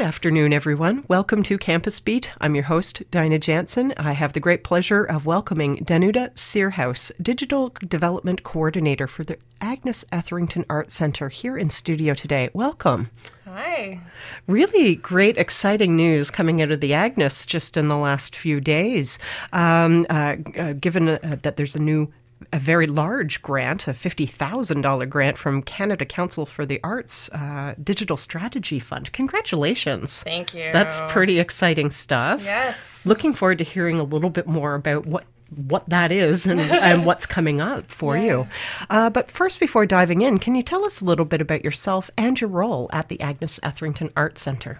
Good afternoon, everyone. Welcome to Campus Beat. I'm your host, Dinah Jansen. I have the great pleasure of welcoming Danuta Sierhuis, Digital Development Coordinator for the Agnes Etherington Art Center here in studio today. Welcome. Hi. Really great, exciting news coming out of the Agnes just in the last few days. Um, uh, uh, given uh, that there's a new a very large grant, a $50,000 grant from Canada Council for the Arts uh, Digital Strategy Fund. Congratulations. Thank you. That's pretty exciting stuff. Yes. Looking forward to hearing a little bit more about what what that is and, and what's coming up for Yeah. you. Uh, but first, before diving in, can you tell us a little bit about yourself and your role at the Agnes Etherington Art Center?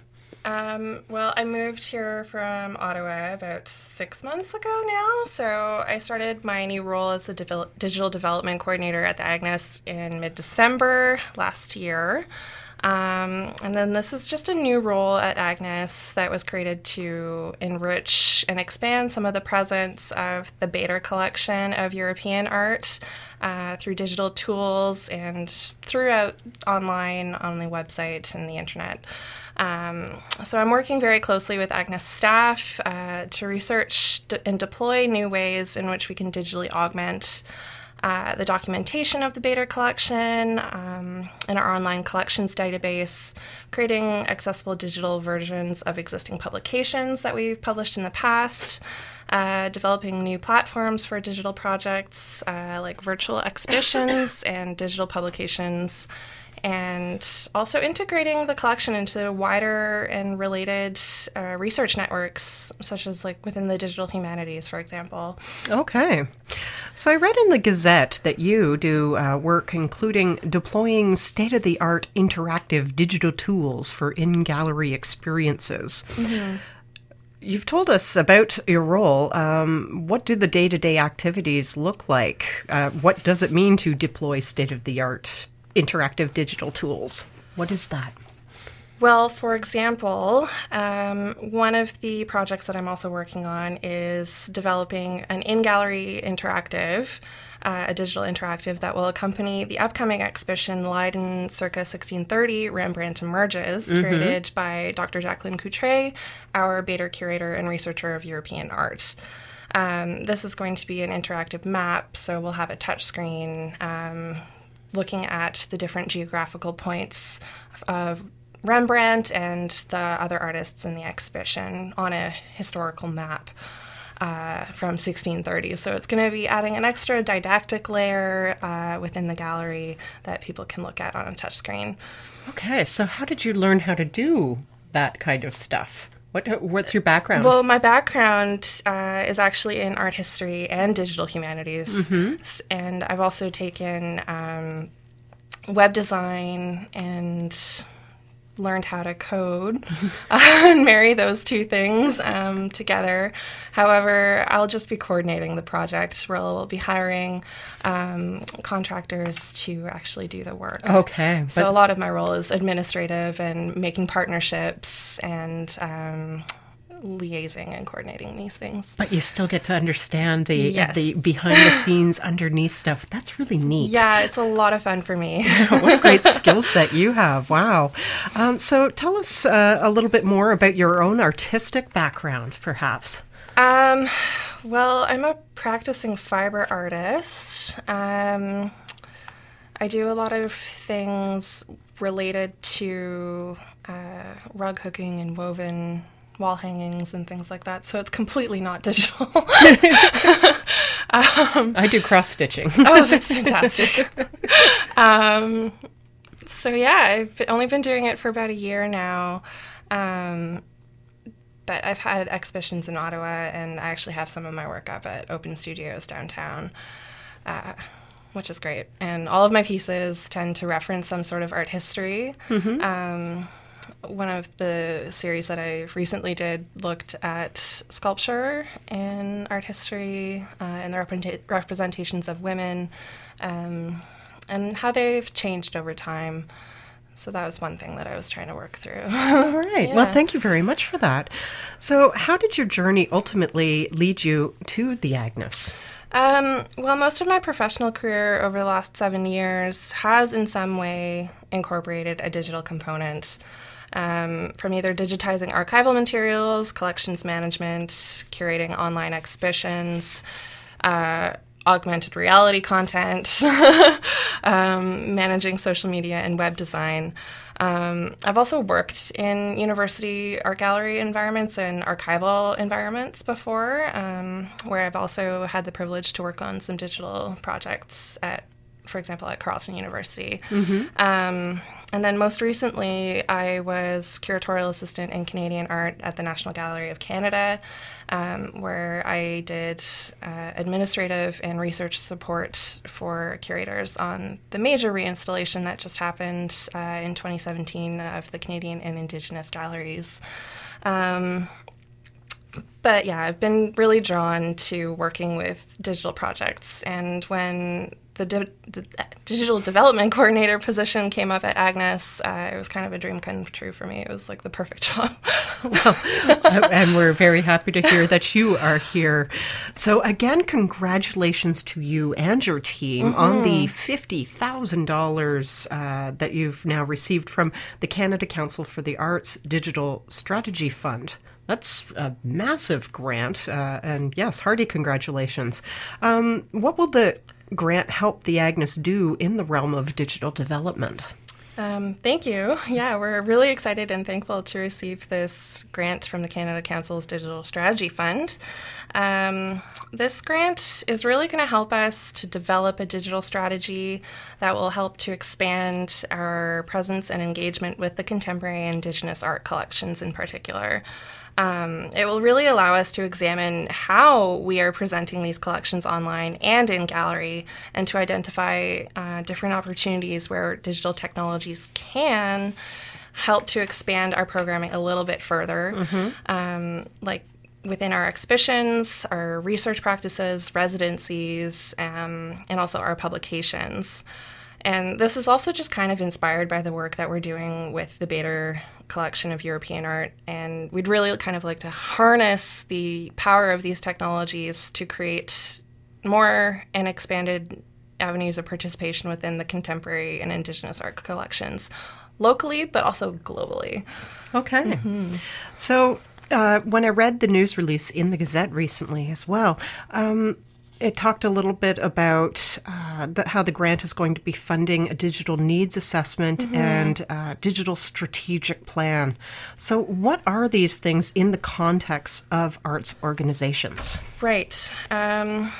Um, well, I moved here from Ottawa about six months ago now. So I started my new role as the digital development coordinator at the Agnes in mid December last year. Um, and then this is just a new role at Agnes that was created to enrich and expand some of the presence of the Bader collection of European art uh, through digital tools and throughout online on the website and the internet. Um, so I'm working very closely with Agnes staff uh, to research d- and deploy new ways in which we can digitally augment uh, the documentation of the Bader collection um, in our online collections database, creating accessible digital versions of existing publications that we've published in the past, uh, developing new platforms for digital projects uh, like virtual exhibitions and digital publications, and also integrating the collection into wider and related uh, research networks, such as like within the digital humanities, for example. Okay. So I read in the Gazette that you do uh, work including deploying state of the art interactive digital tools for in gallery experiences. You've told us about your role. Um, what do the day to day activities look like? Uh, what does it mean to deploy state of the art interactive digital tools? What is that? Well, for example, um, one of the projects that I'm also working on is developing an in gallery interactive, uh, a digital interactive that will accompany the upcoming exhibition Leiden Circa 1630 Rembrandt Emerges, curated by Dr. Jacqueline Coutre, our Bader curator and researcher of European art. Um, this is going to be an interactive map, so we'll have a touch screen um, looking at the different geographical points of Rembrandt and the other artists in the exhibition on a historical map uh, from 1630. So it's going to be adding an extra didactic layer uh, within the gallery that people can look at on a touchscreen. Okay, so how did you learn how to do that kind of stuff? What, what's your background? Well, my background uh, is actually in art history and digital humanities, S- and I've also taken um, web design and learned how to code and marry those two things um, together. However, I'll just be coordinating the project. We'll be hiring um, contractors to actually do the work. okay, So a lot of my role is administrative and making partnerships and um, liaising and coordinating these things. But you still get to understand the Yes. the behind the scenes underneath stuff. That's really neat. Yeah, it's a lot of fun for me. what a great skill set you have. Wow. Um, so tell us uh, a little bit more about your own artistic background, perhaps. um, well, I'm a practicing fiber artist. Um, I do a lot of things related to uh, rug hooking and woven wall hangings and things like that. So it's completely not digital. I do cross stitching. oh, that's fantastic. um, so yeah, I've only been doing it for about a year now. Um, but I've had exhibitions in Ottawa, and I actually have some of my work up at Open Studios downtown, uh, which is great. And all of my pieces tend to reference some sort of art history. Um, one of the series that I recently did looked at sculpture in art history uh, and the represent- representations of women um, and how they've changed over time. So that was one thing that I was trying to work through. All right. Yeah. Well, thank you very much for that. So, how did your journey ultimately lead you to the Agnes? Um, well, most of my professional career over the last seven years has in some way incorporated a digital component. Um, from either digitizing archival materials, collections management, curating online exhibitions, uh, augmented reality content, um, managing social media and web design. Um, I've also worked in university art gallery environments and archival environments before, um, where I've also had the privilege to work on some digital projects at, for example, at Carleton University. Mm-hmm. Um, and then most recently, I was curatorial assistant in Canadian art at the National Gallery of Canada, um, where I did uh, administrative and research support for curators on the major reinstallation that just happened uh, in 2017 of the Canadian and Indigenous galleries. Um, but yeah, I've been really drawn to working with digital projects. And when the, di- the, digital development coordinator position came up at Agnes, uh, it was kind of a dream come true for me. It was like the perfect job. well, and we're very happy to hear that you are here. So, again, congratulations to you and your team mm-hmm. on the $50,000 uh, that you've now received from the Canada Council for the Arts Digital Strategy Fund. That's a massive grant. Uh, and yes, hearty congratulations. Um, what will the grant help the Agnes do in the realm of digital development? Um, thank you. Yeah, we're really excited and thankful to receive this grant from the Canada Council's Digital Strategy Fund. Um, this grant is really going to help us to develop a digital strategy that will help to expand our presence and engagement with the contemporary Indigenous art collections in particular. Um, it will really allow us to examine how we are presenting these collections online and in gallery and to identify uh, different opportunities where digital technologies can help to expand our programming a little bit further. Mm-hmm. Um, like within our exhibitions, our research practices, residencies, um, and also our publications. And this is also just kind of inspired by the work that we're doing with the Bader collection of European art. And we'd really kind of like to harness the power of these technologies to create more and expanded avenues of participation within the contemporary and indigenous art collections locally, but also globally. Okay. Mm-hmm. So, uh, when I read the news release in the Gazette recently as well, um, it talked a little bit about uh, the, how the grant is going to be funding a digital needs assessment mm-hmm. and uh, digital strategic plan. So, what are these things in the context of arts organizations? Right. Um,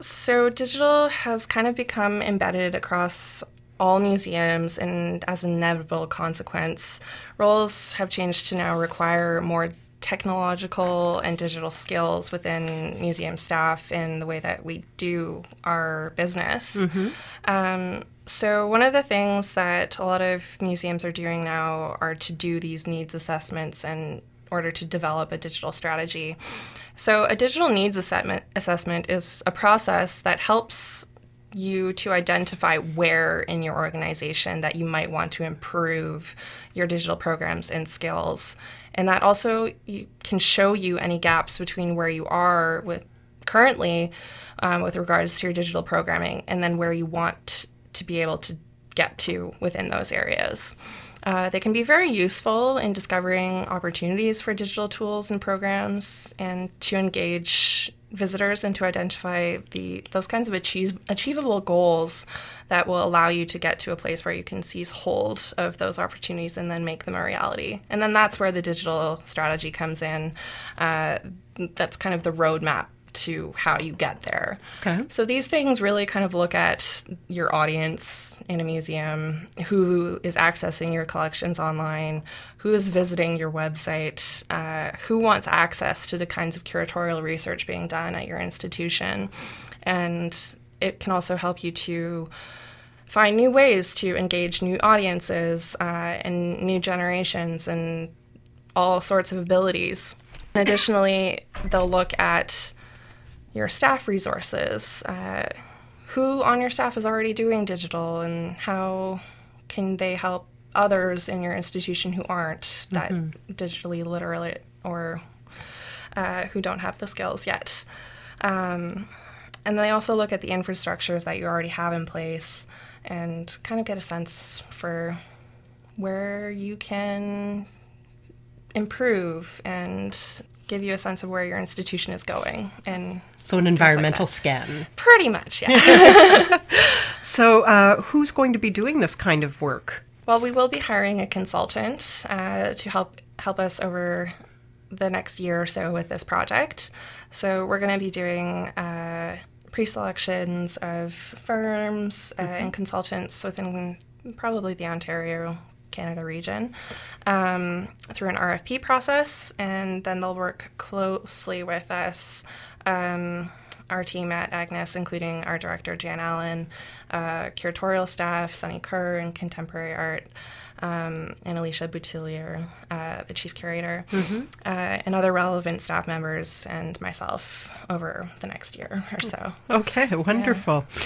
so, digital has kind of become embedded across all museums, and as an inevitable consequence, roles have changed to now require more technological and digital skills within museum staff in the way that we do our business. Mm-hmm. Um, so, one of the things that a lot of museums are doing now are to do these needs assessments in order to develop a digital strategy. So, a digital needs assessment, assessment is a process that helps you to identify where in your organization that you might want to improve your digital programs and skills and that also can show you any gaps between where you are with currently um, with regards to your digital programming and then where you want to be able to get to within those areas. Uh, they can be very useful in discovering opportunities for digital tools and programs and to engage visitors and to identify the those kinds of achieve, achievable goals that will allow you to get to a place where you can seize hold of those opportunities and then make them a reality. And then that's where the digital strategy comes in. Uh, that's kind of the roadmap to how you get there. Okay. So these things really kind of look at your audience in a museum, who is accessing your collections online, who is visiting your website, uh, who wants access to the kinds of curatorial research being done at your institution. And it can also help you to find new ways to engage new audiences uh, and new generations and all sorts of abilities. Additionally, they'll look at your staff resources. Uh, who on your staff is already doing digital and how can they help others in your institution who aren't that mm-hmm. digitally literate or uh, who don't have the skills yet. Um, and they also look at the infrastructures that you already have in place and kind of get a sense for where you can improve and give you a sense of where your institution is going and so an environmental like scan pretty much yeah so uh, who's going to be doing this kind of work well we will be hiring a consultant uh, to help help us over the next year or so with this project so we're going to be doing uh, pre-selections of firms uh, mm-hmm. and consultants within probably the ontario Canada region um, through an RFP process, and then they'll work closely with us. Um, our team at Agnes, including our director Jan Allen, uh, curatorial staff Sunny Kerr, and contemporary art, um, and Alicia Boutillier, uh, the chief curator, mm-hmm. uh, and other relevant staff members, and myself over the next year or so. Okay, wonderful. Yeah.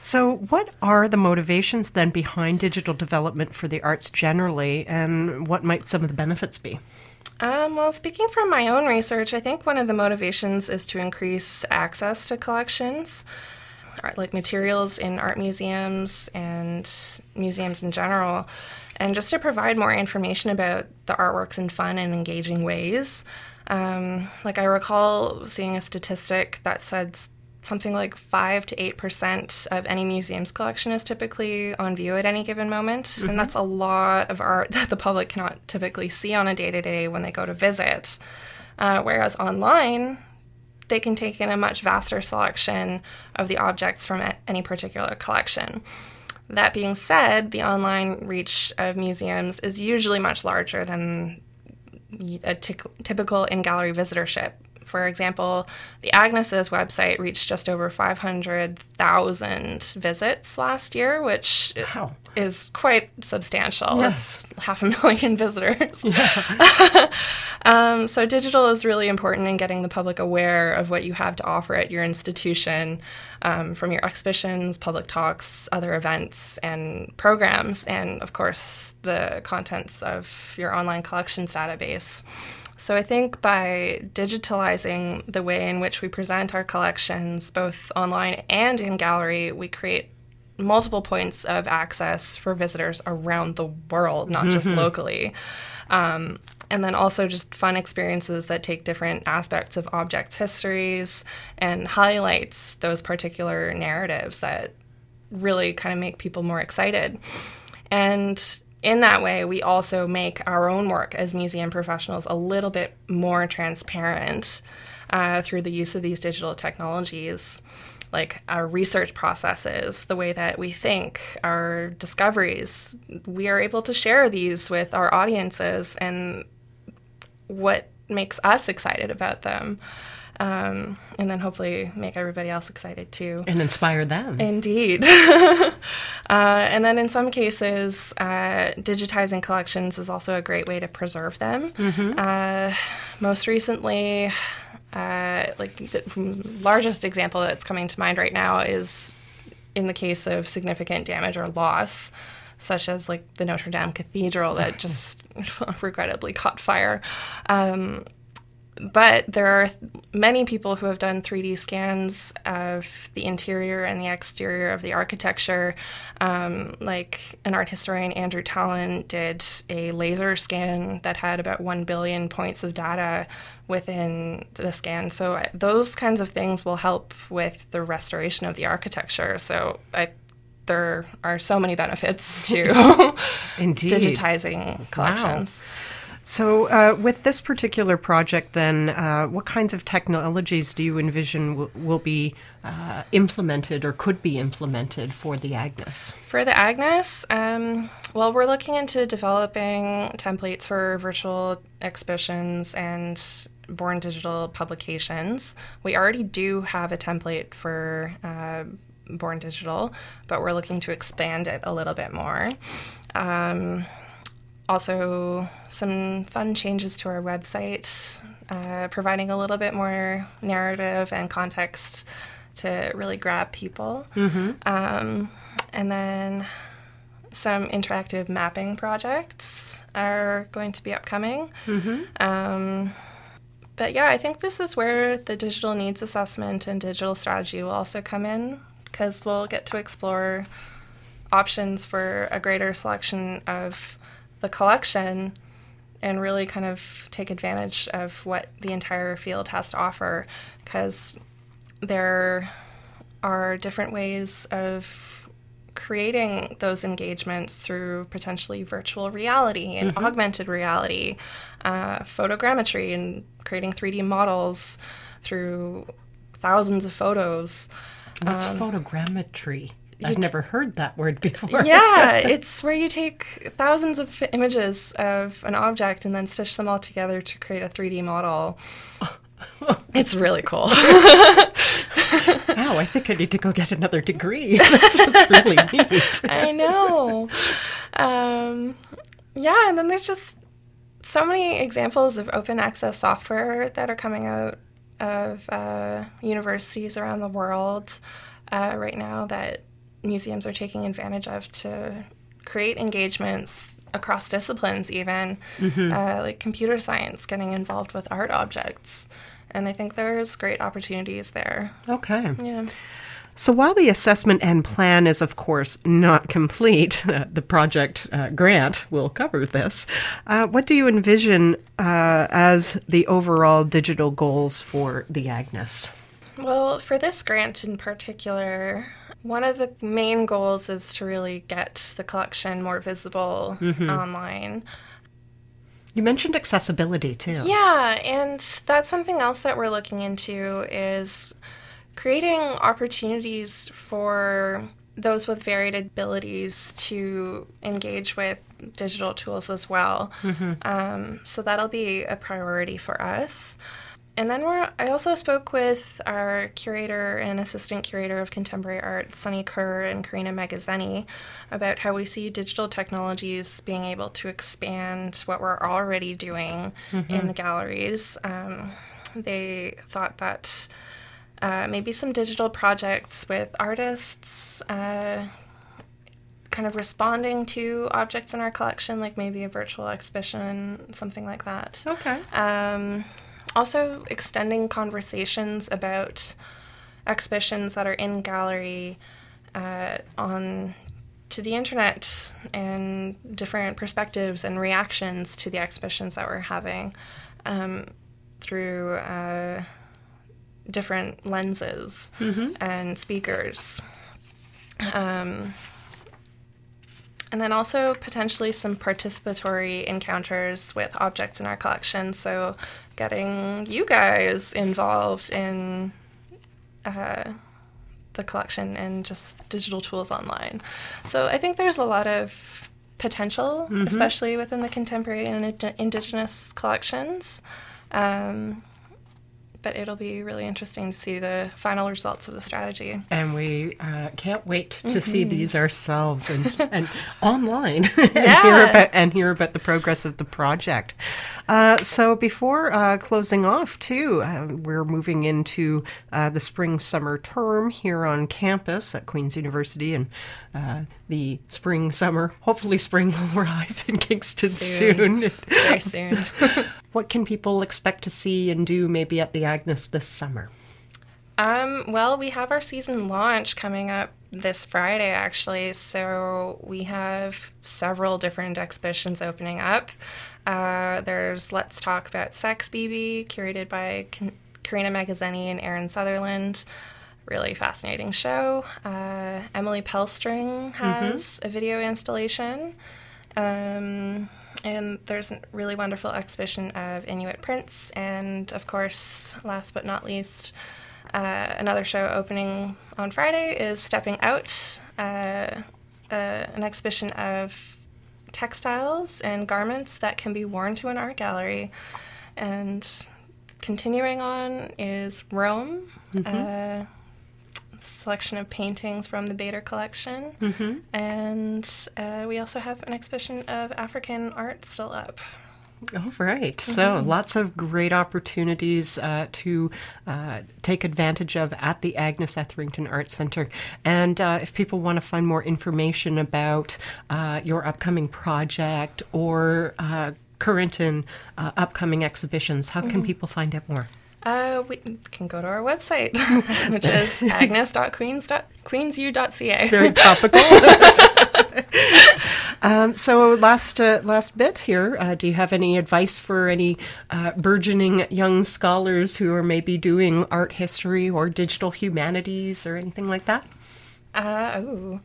So, what are the motivations then behind digital development for the arts generally, and what might some of the benefits be? Um, well, speaking from my own research, I think one of the motivations is to increase access to collections art, like materials in art museums and museums in general, and just to provide more information about the artworks in fun and engaging ways. Um, like I recall seeing a statistic that said something like 5 to 8% of any museum's collection is typically on view at any given moment. Mm-hmm. And that's a lot of art that the public cannot typically see on a day to day when they go to visit. Uh, whereas online, they can take in a much vaster selection of the objects from any particular collection. That being said, the online reach of museums is usually much larger than a t- typical in gallery visitorship. For example, the Agnes's website reached just over 500,000 visits last year, which wow. is quite substantial. Yes. That's half a million visitors. Yeah. um, so, digital is really important in getting the public aware of what you have to offer at your institution um, from your exhibitions, public talks, other events, and programs, and of course, the contents of your online collections database. So I think by digitalizing the way in which we present our collections, both online and in gallery, we create multiple points of access for visitors around the world, not mm-hmm. just locally. Um, and then also just fun experiences that take different aspects of objects' histories and highlights those particular narratives that really kind of make people more excited. And in that way, we also make our own work as museum professionals a little bit more transparent uh, through the use of these digital technologies, like our research processes, the way that we think, our discoveries. We are able to share these with our audiences and what makes us excited about them um, and then hopefully make everybody else excited too. And inspire them. Indeed. uh, and then in some cases, uh, digitizing collections is also a great way to preserve them. Mm-hmm. Uh, most recently, uh, like the largest example that's coming to mind right now is in the case of significant damage or loss such as like the Notre Dame Cathedral that just regrettably caught fire. Um, but there are many people who have done 3D scans of the interior and the exterior of the architecture. Um, like an art historian, Andrew Tallon, did a laser scan that had about 1 billion points of data within the scan. So uh, those kinds of things will help with the restoration of the architecture. So I there are so many benefits to digitizing collections. Wow. So, uh, with this particular project, then, uh, what kinds of technologies do you envision w- will be uh, implemented or could be implemented for the Agnes? For the Agnes, um, well, we're looking into developing templates for virtual exhibitions and born digital publications. We already do have a template for uh, Born Digital, but we're looking to expand it a little bit more. Um, also, some fun changes to our website, uh, providing a little bit more narrative and context to really grab people. Um, and then some interactive mapping projects are going to be upcoming. Um, but yeah, I think this is where the digital needs assessment and digital strategy will also come in because we'll get to explore options for a greater selection of the collection and really kind of take advantage of what the entire field has to offer because there are different ways of creating those engagements through potentially virtual reality and augmented reality, uh, photogrammetry, and creating 3D models through thousands of photos. What's photogrammetry? I've t- never heard that word before. yeah, it's where you take thousands of images of an object and then stitch them all together to create a 3D model. It's really cool. Wow, I think I need to go get another degree. that's, that's really neat. I know. Um, yeah, and then there's just so many examples of open access software that are coming out of uh, universities around the world uh, right now that museums are taking advantage of to create engagements across disciplines, even uh, like computer science getting involved with art objects. And I think there's great opportunities there. Okay. Yeah. So while the assessment and plan is, of course, not complete, uh, the project uh, grant will cover this. Uh, what do you envision uh, as the overall digital goals for the Agnes? Well, for this grant in particular, one of the main goals is to really get the collection more visible online. You mentioned accessibility too. Yeah, and that's something else that we're looking into is creating opportunities for those with varied abilities to engage with digital tools as well. Um, so that'll be a priority for us. And then we're, I also spoke with our curator and assistant curator of contemporary art, Sunny Kerr and Karina Magazzini, about how we see digital technologies being able to expand what we're already doing in the galleries. Um, they thought that uh, maybe some digital projects with artists. Uh, kind of responding to objects in our collection, like maybe a virtual exhibition, something like that. Okay. Um, also, extending conversations about exhibitions that are in gallery uh, on to the internet and different perspectives and reactions to the exhibitions that we're having um, through uh, different lenses and speakers. Um, and then also potentially some participatory encounters with objects in our collection. So, getting you guys involved in uh, the collection and just digital tools online. So, I think there's a lot of potential, especially within the contemporary and ind- indigenous collections. Um, but it'll be really interesting to see the final results of the strategy. And we uh, can't wait to see these ourselves and, and online and, hear about, and hear about the progress of the project. Uh, so before uh, closing off, too, uh, we're moving into uh, the spring summer term here on campus at Queen's University, and uh, the spring summer, hopefully spring will arrive in Kingston Soon. soon. Very soon. what can people expect to see and do maybe at the Agnes this summer? Um, well, we have our season launch coming up this Friday, actually. So we have several different exhibitions opening up. Uh, there's Let's Talk About Sex, BB, curated by Karina Magazzini and Aaron Sutherland. Really fascinating show. Uh, Emily Pelstring has a video installation. Um, and there's a really wonderful exhibition of Inuit prints. And of course, last but not least, uh, another show opening on Friday is Stepping Out, uh, uh, an exhibition of textiles and garments that can be worn to an art gallery. And continuing on is Rome, uh, selection of paintings from the Bader collection. Mm-hmm. And uh, we also have an exhibition of African art still up. All right. Mm-hmm. So lots of great opportunities uh, to uh, take advantage of at the Agnes Etherington Art Center. And uh, if people want to find more information about uh, your upcoming project or uh, current and uh, upcoming exhibitions, how can mm-hmm. people find out more? Uh, we can go to our website, which is agnes.queens.queensu.ca. Very topical. um, so, last uh, last bit here. Uh, do you have any advice for any uh, burgeoning young scholars who are maybe doing art history or digital humanities or anything like that? Uh, ooh.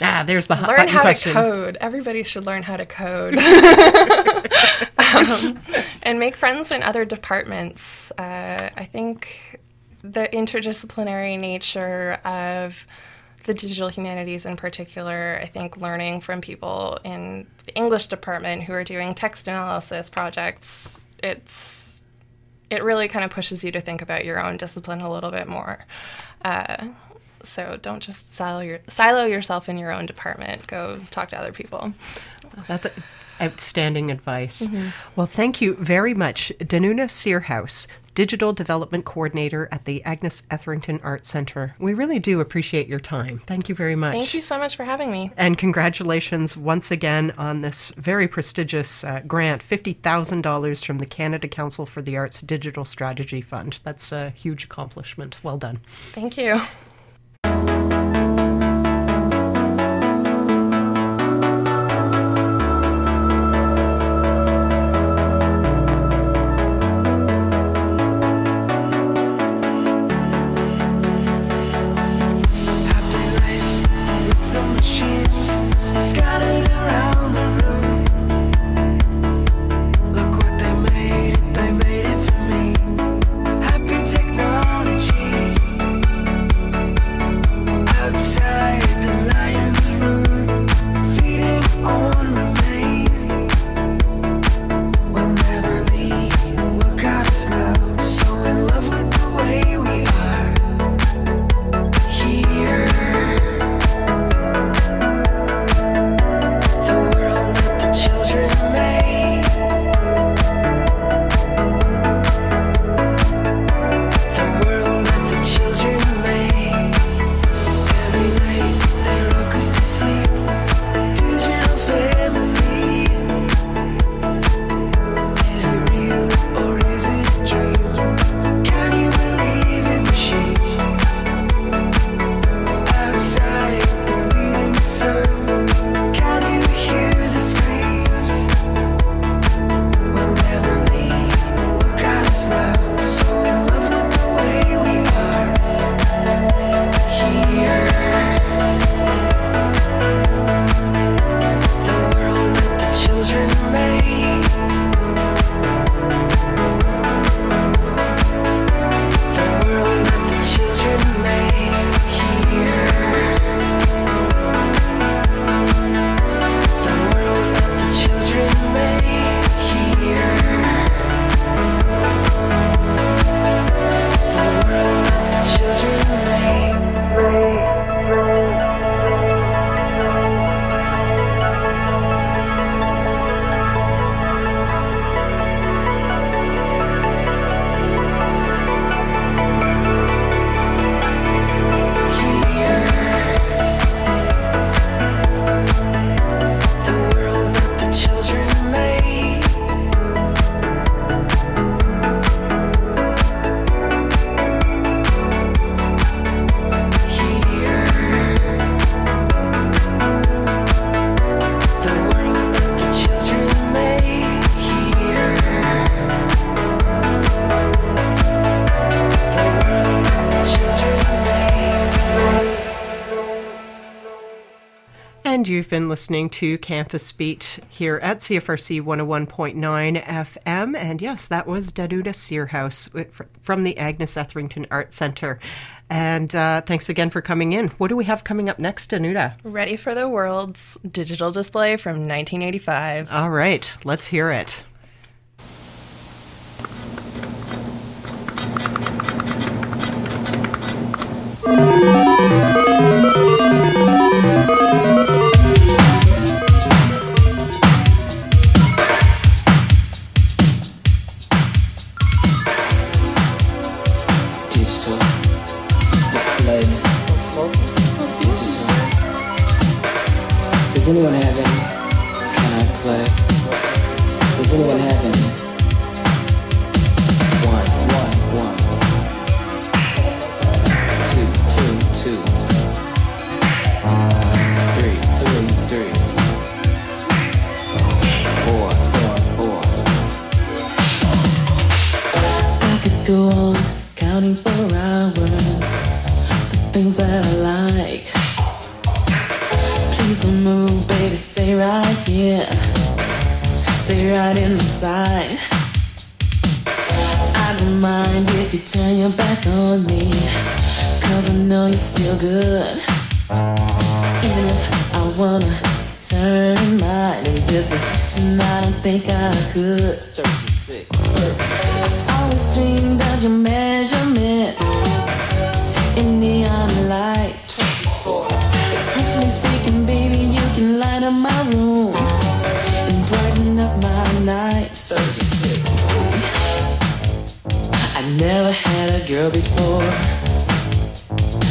Ah, there's the learn how question. to code. Everybody should learn how to code, um, and make friends in other departments. Uh, I think the interdisciplinary nature of the digital humanities in particular, I think learning from people in the English department who are doing text analysis projects, it's it really kind of pushes you to think about your own discipline a little bit more. Uh, so don't just silo, your, silo yourself in your own department. Go talk to other people. That's outstanding advice. Mm-hmm. Well, thank you very much, Danuta Sierhuis, Digital Development Coordinator at the Agnes Etherington Art Center. We really do appreciate your time. Thank you very much. Thank you so much for having me. And congratulations once again on this very prestigious uh, grant $50,000 from the Canada Council for the Arts Digital Strategy Fund. That's a huge accomplishment. Well done. Thank you. Thank you. You've been listening to Campus Beat here at CFRC 101.9 FM. And yes, that was Danuta Sierhuis from the Agnes Etherington Art Center. And uh, thanks again for coming in. What do we have coming up next, Danuta? Ready for the World's digital display from 1985. All right, let's hear it. feel good. Even if I wanna turn my in I don't think I could. 36. 36. Always dreamed of your measurements in neon lights. 24. Personally speaking, baby, you can light up my room and brighten up my nights. 36. I never had a girl before.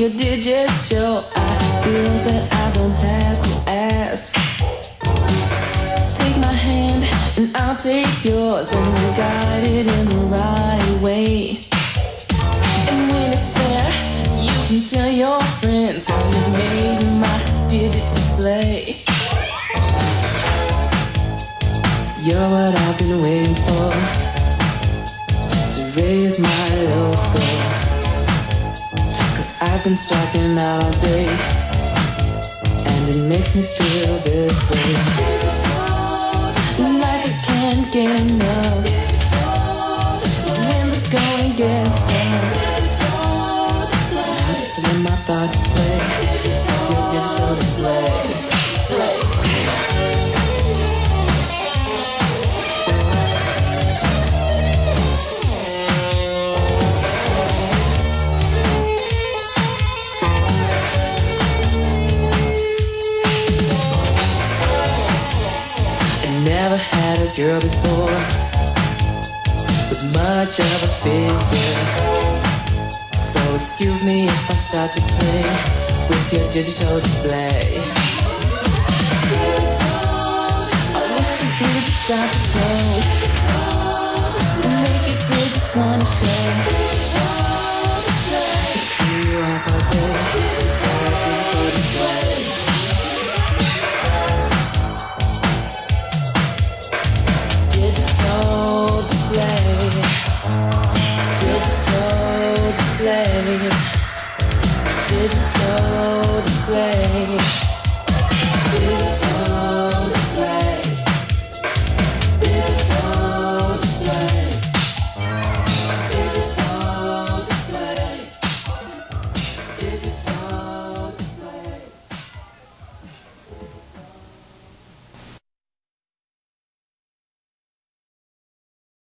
your digits show, I feel that I don't have to ask. Take my hand and I'll take yours and we'll guide it in the right way. And when it's there, you can tell your friends how you made my digit display. You're what I've been waiting for to raise my I've been striking out all day, and it makes me feel this way girl before with much of a figure. So excuse me if I start to play with your digital display. I wish you could start to go